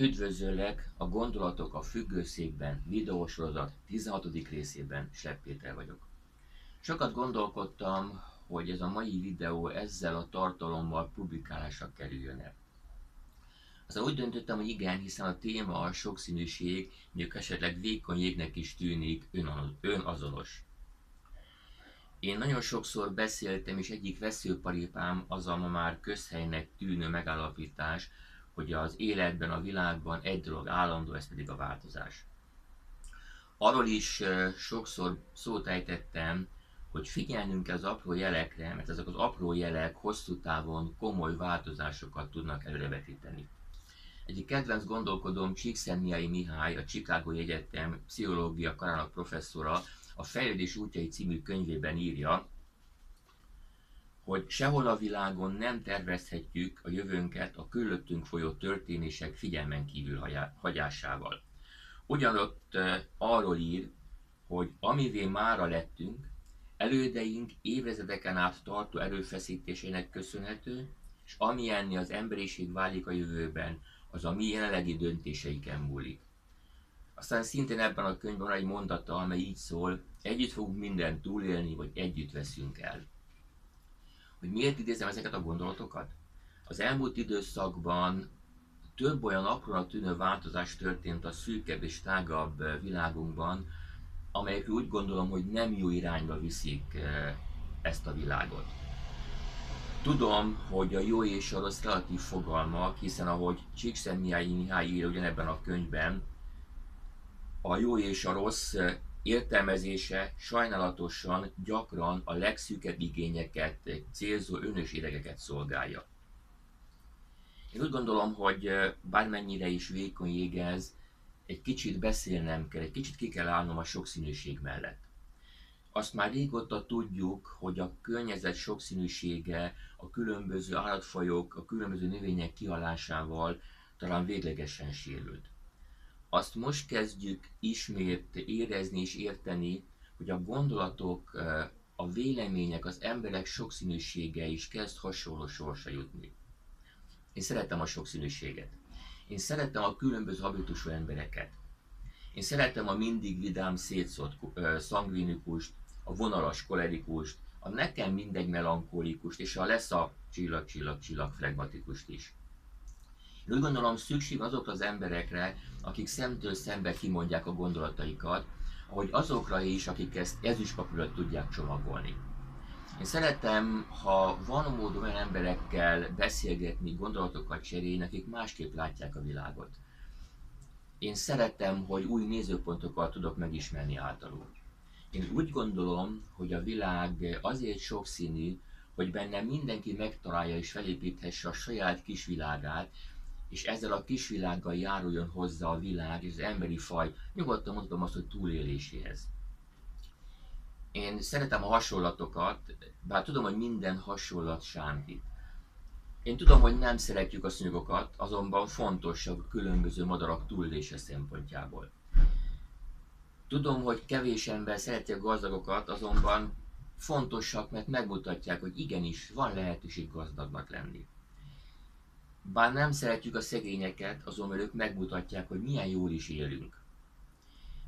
Üdvözöllek a Gondolatok a függőszékben videósorozat 16. részében, Sepp Péter vagyok. Sokat gondolkodtam, hogy ez a mai videó ezzel a tartalommal publikálásra kerüljön el. Aztán úgy döntöttem, hogy igen, hiszen a téma a sokszínűség, mondjuk esetleg vékony jégnek is tűnik önazonos. Én nagyon sokszor beszéltem, és egyik veszőparipám az a ma már közhelynek tűnő megállapítás, hogy az életben, a világban egy dolog állandó, ez pedig a változás. Arról is sokszor szót ejtettem, hogy figyelnünk kell az apró jelekre, mert ezek az apró jelek hosszú távon komoly változásokat tudnak előrevetíteni. Egyik kedvenc gondolkodóm Csíkszentmiai Mihály, a Chicago Egyetem pszichológia karának professzora, a Fejlődés útjai című könyvében írja, hogy sehol a világon nem tervezhetjük a jövőnket a körülöttünk folyó történések figyelmen kívül hagyásával. Ugyanott arról ír, hogy amivé mára lettünk, elődeink évezredeken át tartó erőfeszítésének köszönhető, és amilyenni az emberiség válik a jövőben, az a mi jelenlegi döntéseiken múlik. Aztán szintén ebben a könyvben egy mondata, amely így szól, együtt fogunk mindent túlélni, vagy együtt veszünk el hogy miért idézem ezeket a gondolatokat? Az elmúlt időszakban több olyan aprónak tűnő változás történt a szűkebb és tágabb világunkban, amelyek úgy gondolom, hogy nem jó irányba viszik ezt a világot. Tudom, hogy a jó és a rossz relatív fogalmak, hiszen ahogy Csíkszentmihály Mihály ír ugyanebben a könyvben, a jó és a rossz értelmezése sajnálatosan gyakran a legszűkebb igényeket célzó önös idegeket szolgálja. Én úgy gondolom, hogy bármennyire is vékony jég ez, egy kicsit beszélnem kell, egy kicsit ki kell állnom a sokszínűség mellett. Azt már régóta tudjuk, hogy a környezet sokszínűsége, a különböző állatfajok, a különböző növények kihalásával talán véglegesen sérült azt most kezdjük ismét érezni és érteni, hogy a gondolatok, a vélemények, az emberek sokszínűsége is kezd hasonló sorsa jutni. Én szeretem a sokszínűséget. Én szeretem a különböző habitusú embereket. Én szeretem a mindig vidám szétszórt szangvinikust, a vonalas kolerikust, a nekem mindegy melankólikust, és a lesz a csillag-csillag-csillag flegmatikust is. Úgy gondolom szükség azokra az emberekre, akik szemtől szembe kimondják a gondolataikat, ahogy azokra is, akik ezt ezüstpapírra tudják csomagolni. Én szeretem, ha van módon olyan emberekkel beszélgetni, gondolatokat cserélni, akik másképp látják a világot. Én szeretem, hogy új nézőpontokat tudok megismerni általuk. Én úgy gondolom, hogy a világ azért sokszínű, hogy benne mindenki megtalálja és felépíthesse a saját kis világát, és ezzel a kisvilággal járuljon hozzá a világ és az emberi faj, nyugodtan mondhatom azt, hogy túléléséhez. Én szeretem a hasonlatokat, bár tudom, hogy minden hasonlat sántít. Én tudom, hogy nem szeretjük a szúnyogokat, azonban fontosak a különböző madarak túlélése szempontjából. Tudom, hogy kevés ember szereti a gazdagokat, azonban fontosak, mert megmutatják, hogy igenis van lehetőség gazdagnak lenni. Bár nem szeretjük a szegényeket, azonban ők megmutatják, hogy milyen jól is élünk.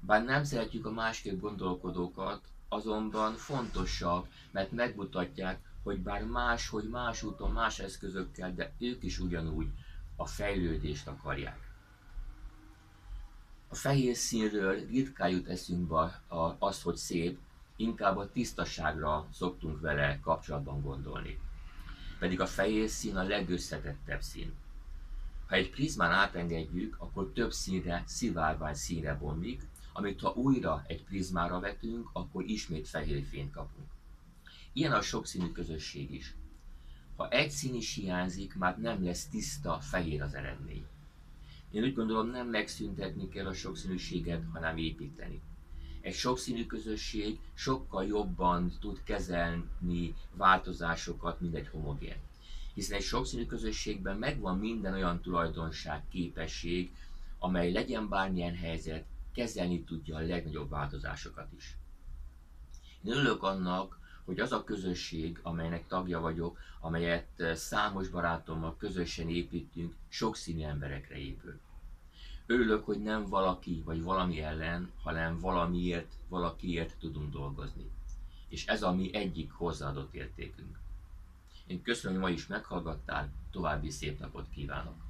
Bár nem szeretjük a másképp gondolkodókat, azonban fontosak, mert megmutatják, hogy bár más, hogy más úton, más eszközökkel, de ők is ugyanúgy a fejlődést akarják. A fehér színről ritkán jut eszünkbe az, hogy szép, inkább a tisztaságra szoktunk vele kapcsolatban gondolni pedig a fehér szín a legösszetettebb szín. Ha egy prizmán átengedjük, akkor több színre, szivárvány színre bomlik, amit ha újra egy prizmára vetünk, akkor ismét fehér fényt kapunk. Ilyen a sokszínű közösség is. Ha egy szín is hiányzik, már nem lesz tiszta, fehér az eredmény. Én úgy gondolom, nem megszüntetni kell a sokszínűséget, hanem építeni. Egy sokszínű közösség sokkal jobban tud kezelni változásokat, mint egy homogén. Hiszen egy sokszínű közösségben megvan minden olyan tulajdonság, képesség, amely legyen bármilyen helyzet, kezelni tudja a legnagyobb változásokat is. Én örülök annak, hogy az a közösség, amelynek tagja vagyok, amelyet számos barátommal közösen építünk, sokszínű emberekre épül. Örülök, hogy nem valaki vagy valami ellen, hanem valamiért, valakiért tudunk dolgozni. És ez a mi egyik hozzáadott értékünk. Én köszönöm, hogy ma is meghallgattál, további szép napot kívánok!